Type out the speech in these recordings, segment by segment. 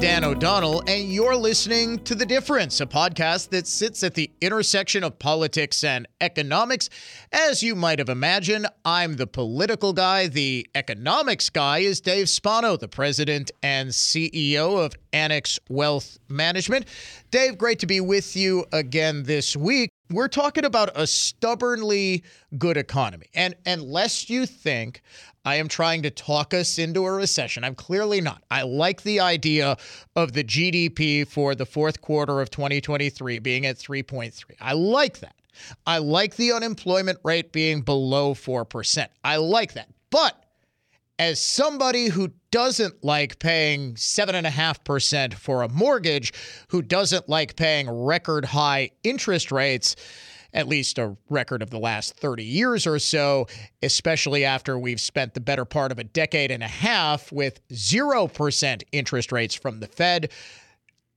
Dan O'Donnell, and you're listening to The Difference, a podcast that sits at the intersection of politics and economics. As you might have imagined, I'm the political guy. The economics guy is Dave Spano, the president and CEO of Annex Wealth Management. Dave, great to be with you again this week. We're talking about a stubbornly good economy. And unless you think I am trying to talk us into a recession. I'm clearly not. I like the idea of the GDP for the fourth quarter of 2023 being at 3.3. I like that. I like the unemployment rate being below 4%. I like that. But as somebody who doesn't like paying 7.5% for a mortgage, who doesn't like paying record high interest rates, at least a record of the last 30 years or so, especially after we've spent the better part of a decade and a half with 0% interest rates from the Fed.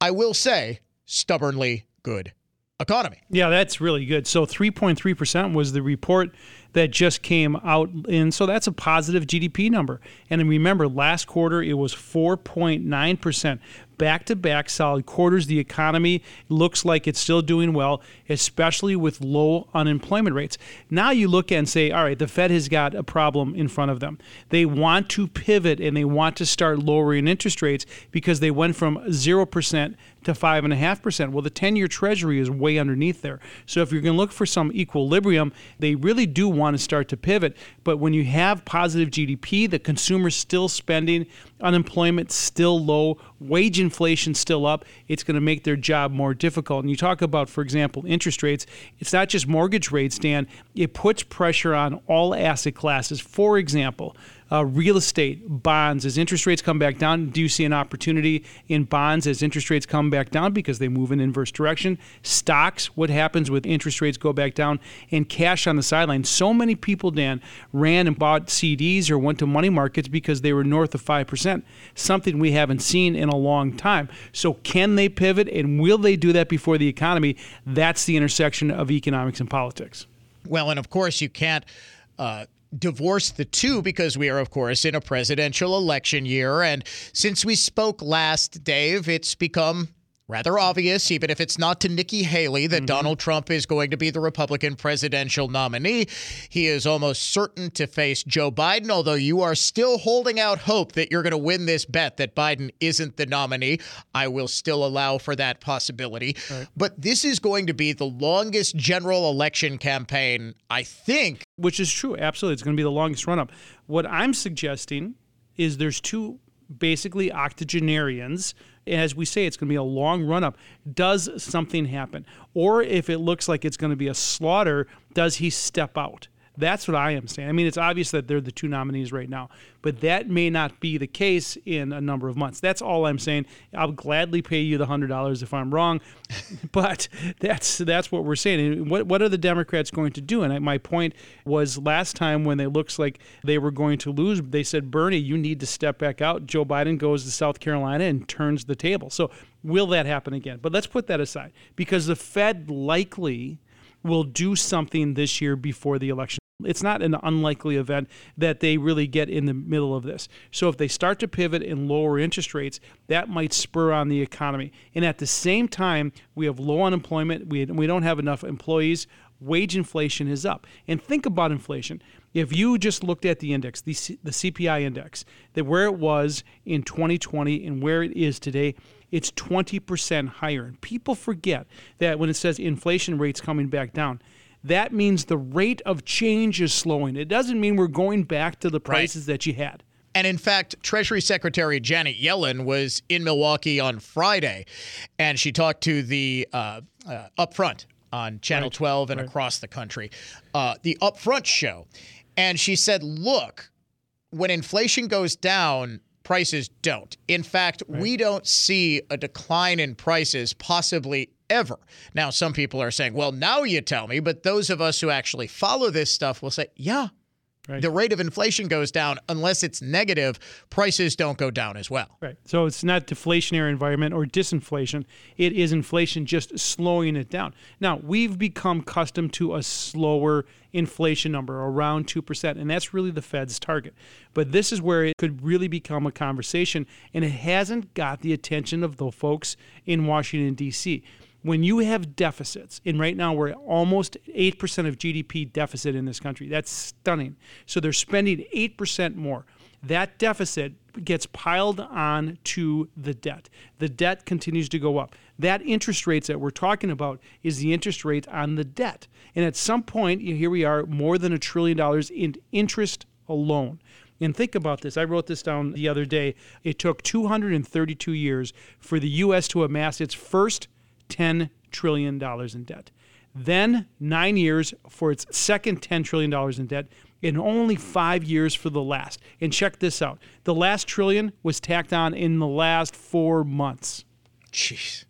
I will say, stubbornly good economy. Yeah, that's really good. So 3.3% was the report that just came out. And so that's a positive GDP number. And remember, last quarter it was 4.9%. Back to back solid quarters. The economy looks like it's still doing well, especially with low unemployment rates. Now you look and say, all right, the Fed has got a problem in front of them. They want to pivot and they want to start lowering interest rates because they went from 0% to 5.5%. Well, the 10 year Treasury is way underneath there. So if you're going to look for some equilibrium, they really do want to start to pivot. But when you have positive GDP, the consumer's still spending, unemployment still low, wage inflation still up, it's going to make their job more difficult. And you talk about, for example, interest rates, it's not just mortgage rates, Dan, it puts pressure on all asset classes. For example, uh, real estate, bonds, as interest rates come back down, do you see an opportunity in bonds as interest rates come back down because they move in inverse direction? Stocks, what happens with interest rates go back down? And cash on the sideline. So many people, Dan, ran and bought CDs or went to money markets because they were north of 5%, something we haven't seen in a long time. So, can they pivot and will they do that before the economy? That's the intersection of economics and politics. Well, and of course, you can't. Uh, divorce the two because we are, of course, in a presidential election year. And since we spoke last, Dave, it's become rather obvious, even if it's not to Nikki Haley, that mm-hmm. Donald Trump is going to be the Republican presidential nominee. He is almost certain to face Joe Biden, although you are still holding out hope that you're going to win this bet that Biden isn't the nominee. I will still allow for that possibility. Right. But this is going to be the longest general election campaign, I think. Which is true. Absolutely. It's going to be the longest run up. What I'm suggesting is there's two basically octogenarians as we say, it's going to be a long run up. Does something happen? Or if it looks like it's going to be a slaughter, does he step out? That's what I am saying. I mean, it's obvious that they're the two nominees right now, but that may not be the case in a number of months. That's all I'm saying. I'll gladly pay you the hundred dollars if I'm wrong, but that's that's what we're saying. And what what are the Democrats going to do? And my point was last time when it looks like they were going to lose, they said, Bernie, you need to step back out. Joe Biden goes to South Carolina and turns the table. So will that happen again? But let's put that aside because the Fed likely will do something this year before the election. It's not an unlikely event that they really get in the middle of this. So if they start to pivot and lower interest rates, that might spur on the economy. And at the same time, we have low unemployment, we, we don't have enough employees, wage inflation is up. And think about inflation. If you just looked at the index, the, C, the CPI index, that where it was in 2020 and where it is today, it's 20% higher. And people forget that when it says inflation rates coming back down, that means the rate of change is slowing. It doesn't mean we're going back to the prices right. that you had. And in fact, Treasury Secretary Janet Yellen was in Milwaukee on Friday, and she talked to the uh, uh, Upfront on Channel right. 12 and right. across the country, uh, the Upfront show. And she said, look, when inflation goes down, prices don't. In fact, right. we don't see a decline in prices possibly ever. Now, some people are saying, well, now you tell me, but those of us who actually follow this stuff will say, yeah, Right. the rate of inflation goes down. Unless it's negative, prices don't go down as well. Right. So it's not deflationary environment or disinflation. It is inflation just slowing it down. Now, we've become accustomed to a slower inflation number around 2%, and that's really the Fed's target. But this is where it could really become a conversation, and it hasn't got the attention of the folks in Washington, D.C when you have deficits, and right now we're almost 8% of GDP deficit in this country, that's stunning. So they're spending 8% more. That deficit gets piled on to the debt. The debt continues to go up. That interest rates that we're talking about is the interest rate on the debt. And at some point, here we are, more than a trillion dollars in interest alone. And think about this. I wrote this down the other day. It took 232 years for the U.S. to amass its first $10 trillion in debt. Then nine years for its second $10 trillion in debt, and only five years for the last. And check this out the last trillion was tacked on in the last four months. Jeez.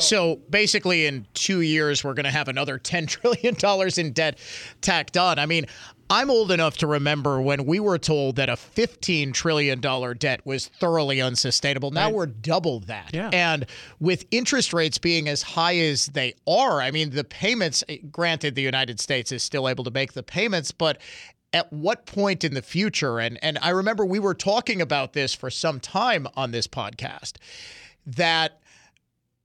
So, basically, in two years, we're going to have another $10 trillion in debt tacked on. I mean, I'm old enough to remember when we were told that a $15 trillion debt was thoroughly unsustainable. Now Right. we're double that. Yeah. And with interest rates being as high as they are, I mean, the payments, eh, granted, the United States is still able to make the payments, but at what point in the future? And, and I remember we were talking about this for some time on this podcast that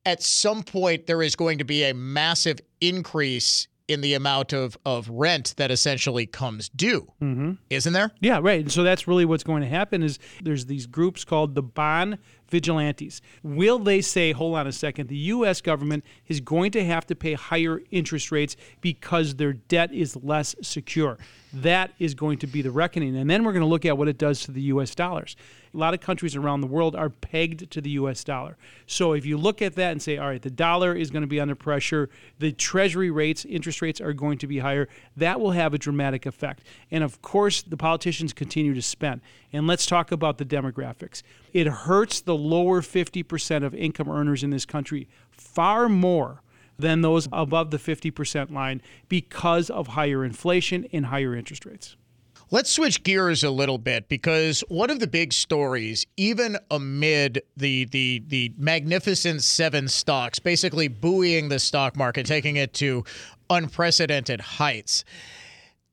at some point there is going to be a massive increase in the amount of, of rent that essentially comes due. Mm-hmm. Isn't there? Yeah, right. And so that's really what's going to happen is there's these groups called the bond vigilantes. Will they say, hold on a second, the US government is going to have to pay higher interest rates because their debt is less secure? That is going to be the reckoning. And then we're going to look at what it does to the US dollars. A lot of countries around the world are pegged to the US dollar. So if you look at that and say, all right, the dollar is going to be under pressure, the treasury rates, interest rates are going to be higher, that will have a dramatic effect. And of course, the politicians continue to spend. And let's talk about the demographics. It hurts the lower 50% of income earners in this country far more than those above the 50% line because of higher inflation and higher interest rates. Let's switch gears a little bit because one of the big stories, even amid the the the magnificent seven stocks, basically buoying the stock market, taking it to unprecedented heights,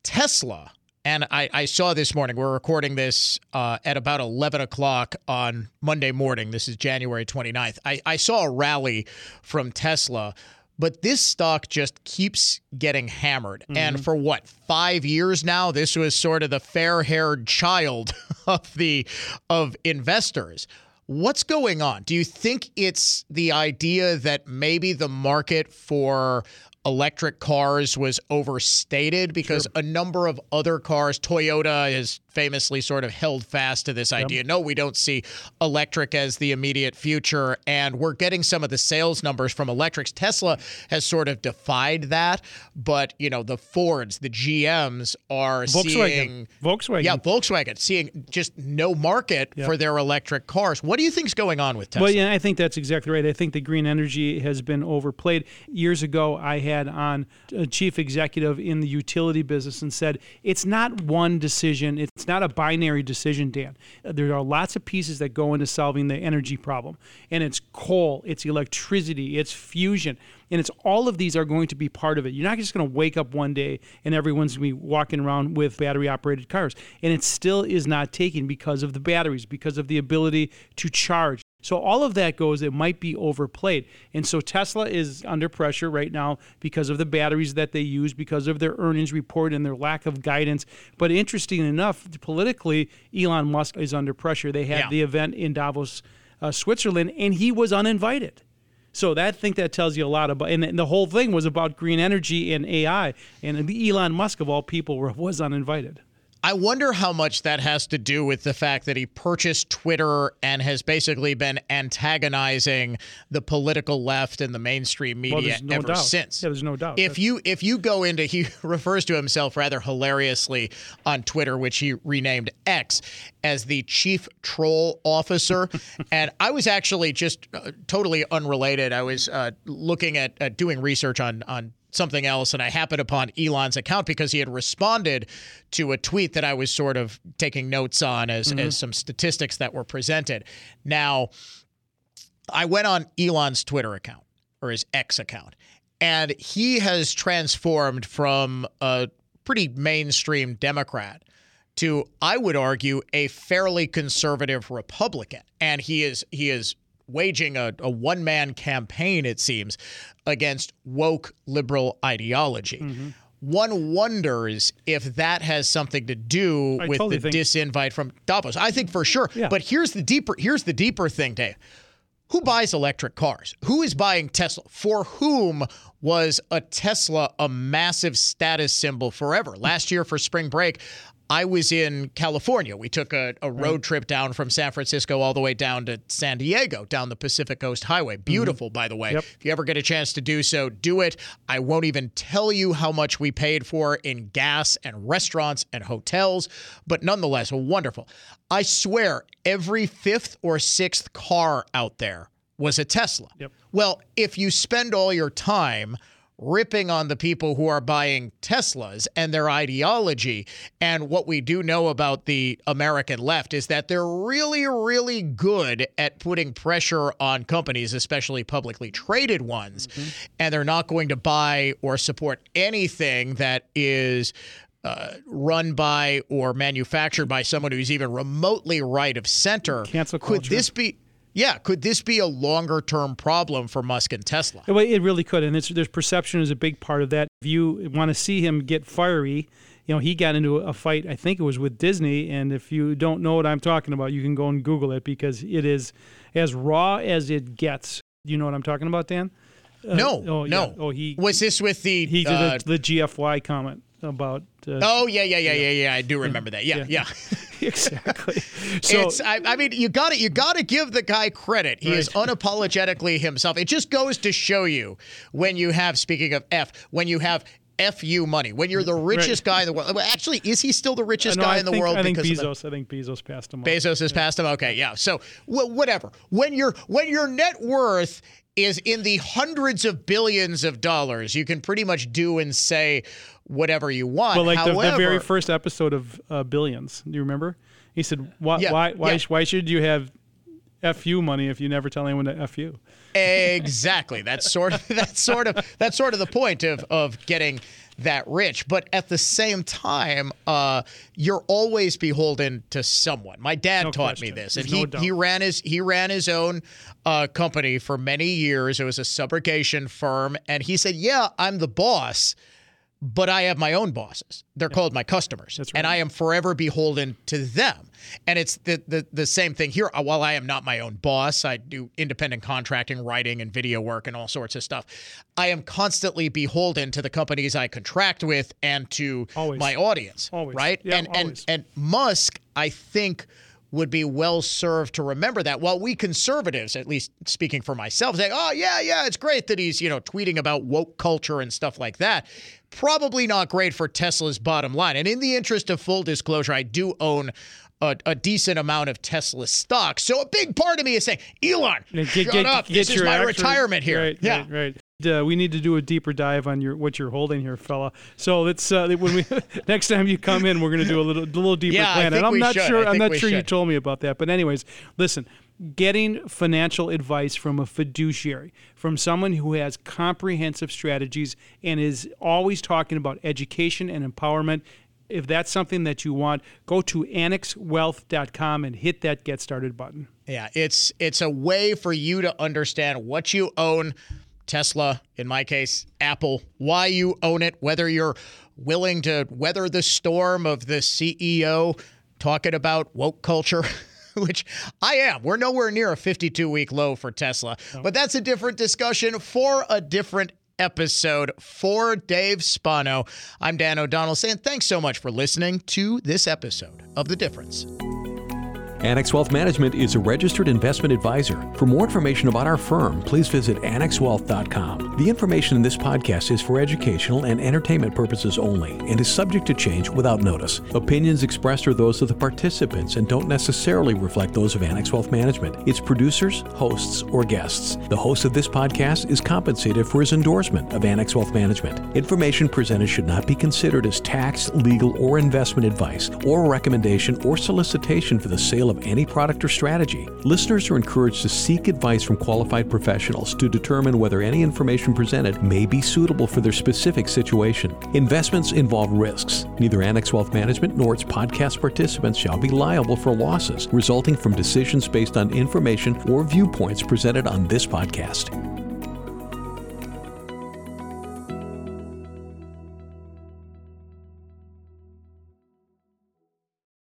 Tesla. And I, I saw this morning, we're recording this uh, at about 11 o'clock on Monday morning. This is January 29th. I, I saw a rally from Tesla, but this stock just keeps getting hammered. And for what, five years now, this was sort of the fair haired child of the of investors. What's going on? Do you think it's the idea that maybe the market for electric cars was overstated because a number of other cars, Toyota has famously sort of held fast to this idea. No, we don't see electric as the immediate future. And we're getting some of the sales numbers from electrics. Tesla has sort of defied that. But, you know, the Fords, the GMs are Volkswagen. seeing. Volkswagen. Yeah, Volkswagen seeing just no market for their electric cars. What do you think's going on with Tesla? Well, yeah, I think that's exactly right. I think the green energy has been overplayed. Years ago, I had on a chief executive in the utility business and said, it's not one decision, it's not a binary decision, Dan. Uh, there are lots of pieces that go into solving the energy problem. And it's coal, it's electricity, it's fusion. And it's all of these are going to be part of it. You're not just going to wake up one day and everyone's going to be walking around with battery operated cars. And it still is not taken because of the batteries, because of the ability to charge. So all of that goes, it might be overplayed. And so Tesla is under pressure right now because of the batteries that they use, because of their earnings report and their lack of guidance. But interesting enough, politically, Elon Musk is under pressure. They had Yeah. the event in Davos, uh, Switzerland, and he was uninvited. So that I think that tells you a lot about, and the whole thing was about green energy and AI, and Elon Musk of all people was uninvited. I wonder how much that has to do with the fact that he purchased Twitter and has basically been antagonizing the political left and the mainstream media Well, no ever doubt. since. Yeah, there's no doubt. If you if you go into he refers to himself rather hilariously on Twitter, which he renamed X, as the chief troll officer, and I was actually just uh, totally unrelated. I was uh, looking at uh, doing research on on something else and I happened upon Elon's account because he had responded to a tweet that I was sort of taking notes on as, mm-hmm. as some statistics that were presented. Now, I went on Elon's Twitter account or his X account, and he has transformed from a pretty mainstream Democrat to, I would argue, a fairly conservative Republican. And he is he is waging a, a one man campaign, it seems, against woke liberal ideology. Mm-hmm. One wonders if that has something to do I with totally the think- disinvite from Davos. I think for sure. Yeah. But here's the deeper here's the deeper thing, Dave. Who buys electric cars? Who is buying Tesla? For whom was a Tesla a massive status symbol forever? Last year for spring break, I was in California. We took a, a road right. trip down from San Francisco all the way down to San Diego, down the Pacific Coast Highway. Mm-hmm. Beautiful, mm-hmm. by the way. Yep. If you ever get a chance to do so, do it. I won't even tell you how much we paid for in gas and restaurants and hotels, but nonetheless, wonderful. I swear, every fifth or sixth car out there was a Tesla. Yep. Well, if you spend all your time ripping on the people who are buying Teslas and their ideology. And what we do know about the American left is that they're really, really good at putting pressure on companies, especially publicly traded ones. Mm-hmm. And they're not going to buy or support anything that is. Uh, run by or manufactured by someone who's even remotely right of center. Cancel culture. Could this be yeah, could this be a longer term problem for Musk and Tesla? It really could, and there's perception is a big part of that. If you want to see him get fiery, you know, he got into a fight. I think it was with Disney, and if you don't know what I'm talking about, you can go and Google it because it is as raw as it gets. You know what I'm talking about, Dan? Uh, no, oh, no. Yeah. Oh, he was this with the he did uh, the, the GFY comment about. Uh, oh yeah, yeah, yeah, yeah, yeah. I do remember that. Yeah, yeah. yeah. exactly. So it's, I, I, mean, you got it. you got to give the guy credit. He right. is unapologetically himself. It just goes to show you when you have, speaking of F, when you have fu money when you're the richest right. guy in the world. Actually, is he still the richest uh, no, guy I in the think, world? I think Bezos. The, I think Bezos passed him. Bezos has yeah. passed him. Okay, yeah. So whatever. When your when your net worth is in the hundreds of billions of dollars, you can pretty much do and say whatever you want. Well, like However, the, the, very first episode of uh, Billions, do you remember? He said, "Why, yeah, why, why, yeah. why should you have fu money if you never tell anyone to fu?" Exactly. That's sort of that's sort of that's sort of the point of of getting that rich. But at the same time, uh, you're always beholden to someone. My dad no taught question. me this, and he, no he ran his he ran his own uh, company for many years. It was a subrogation firm, and he said, "Yeah, I'm the boss." But I have my own bosses. They're yeah. called my customers, right. and I am forever beholden to them. And it's the, the the same thing here. Uh, while I am not my own boss, I do independent contracting, writing, and video work, and all sorts of stuff. I am constantly beholden to the companies I contract with and to always. my audience. Always. Right? Yeah, and always. and and Musk, I think would be well served to remember that. While we conservatives, at least speaking for myself, say, "Oh yeah, yeah, it's great that he's you know tweeting about woke culture and stuff like that." Probably not great for Tesla's bottom line. And in the interest of full disclosure, I do own a, a, decent amount of Tesla stock. So a big part of me is saying, Elon, get, shut get, up. Get this is my retirement here. Right, yeah. Right, right. Uh, we need to do a deeper dive on your what you're holding here, fella. So let's uh, when we next time you come in, we're going to do a little a little deeper yeah, plan. and I'm not should. sure. I'm not sure should. you told me about that, but anyways, listen. Getting financial advice from a fiduciary, from someone who has comprehensive strategies and is always talking about education and empowerment if that's something that you want, go to annexwealth.com and hit that get started button. Yeah, it's it's a way for you to understand what you own, Tesla, in my case, Apple, why you own it, whether you're willing to weather the storm of the CEO talking about woke culture. which I am. We're nowhere near a 52 week low for Tesla, but that's a different discussion for a different episode for Dave Spano. I'm Dan O'Donnell saying thanks so much for listening to this episode of The Difference. Annex Wealth Management is a registered investment advisor. For more information about our firm, please visit annexwealth.com. The information in this podcast is for educational and entertainment purposes only and is subject to change without notice. Opinions expressed are those of the participants and don't necessarily reflect those of Annex Wealth Management, its producers, hosts, or guests. The host of this podcast is compensated for his endorsement of Annex Wealth Management. Information presented should not be considered as tax, legal, or investment advice or recommendation or solicitation for the sale of any product or strategy. Listeners are encouraged to seek advice from qualified professionals to determine whether any information presented may be suitable for their specific situation. Investments involve risks. Neither Annex Wealth Management nor its podcast participants shall be liable for losses resulting from decisions based on information or viewpoints presented on this podcast.